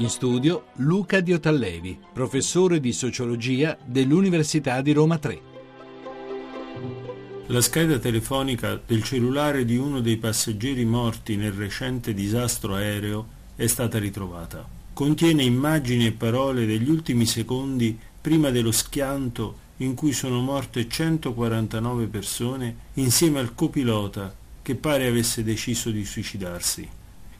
In studio Luca Diotallevi, professore di sociologia dell'Università di Roma 3. La scheda telefonica del cellulare di uno dei passeggeri morti nel recente disastro aereo è stata ritrovata. Contiene immagini e parole degli ultimi secondi prima dello schianto in cui sono morte 149 persone insieme al copilota che pare avesse deciso di suicidarsi.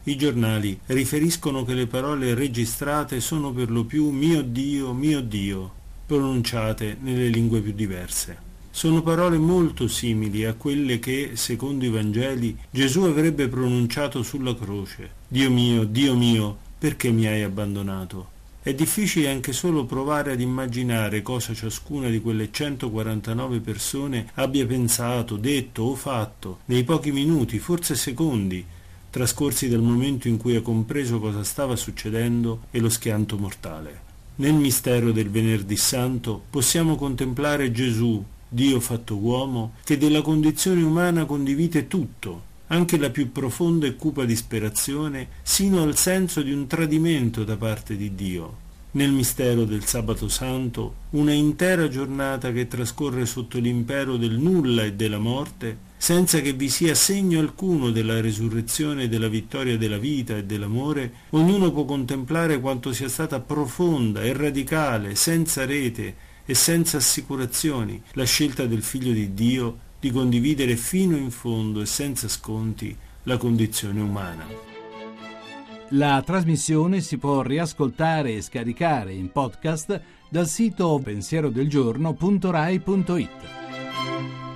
I giornali riferiscono che le parole registrate sono per lo più mio Dio, mio Dio, pronunciate nelle lingue più diverse. Sono parole molto simili a quelle che, secondo i Vangeli, Gesù avrebbe pronunciato sulla croce. Dio mio, Dio mio, perché mi hai abbandonato? È difficile anche solo provare ad immaginare cosa ciascuna di quelle 149 persone abbia pensato, detto o fatto nei pochi minuti, forse secondi, trascorsi dal momento in cui ha compreso cosa stava succedendo e lo schianto mortale. Nel mistero del venerdì santo possiamo contemplare Gesù, Dio fatto uomo, che della condizione umana condivide tutto, anche la più profonda e cupa disperazione, sino al senso di un tradimento da parte di Dio. Nel mistero del sabato santo, una intera giornata che trascorre sotto l'impero del nulla e della morte, senza che vi sia segno alcuno della resurrezione e della vittoria della vita e dell'amore, ognuno può contemplare quanto sia stata profonda e radicale, senza rete e senza assicurazioni, la scelta del Figlio di Dio di condividere fino in fondo e senza sconti la condizione umana. La trasmissione si può riascoltare e scaricare in podcast dal sito pensierodelgiorno.rai.it.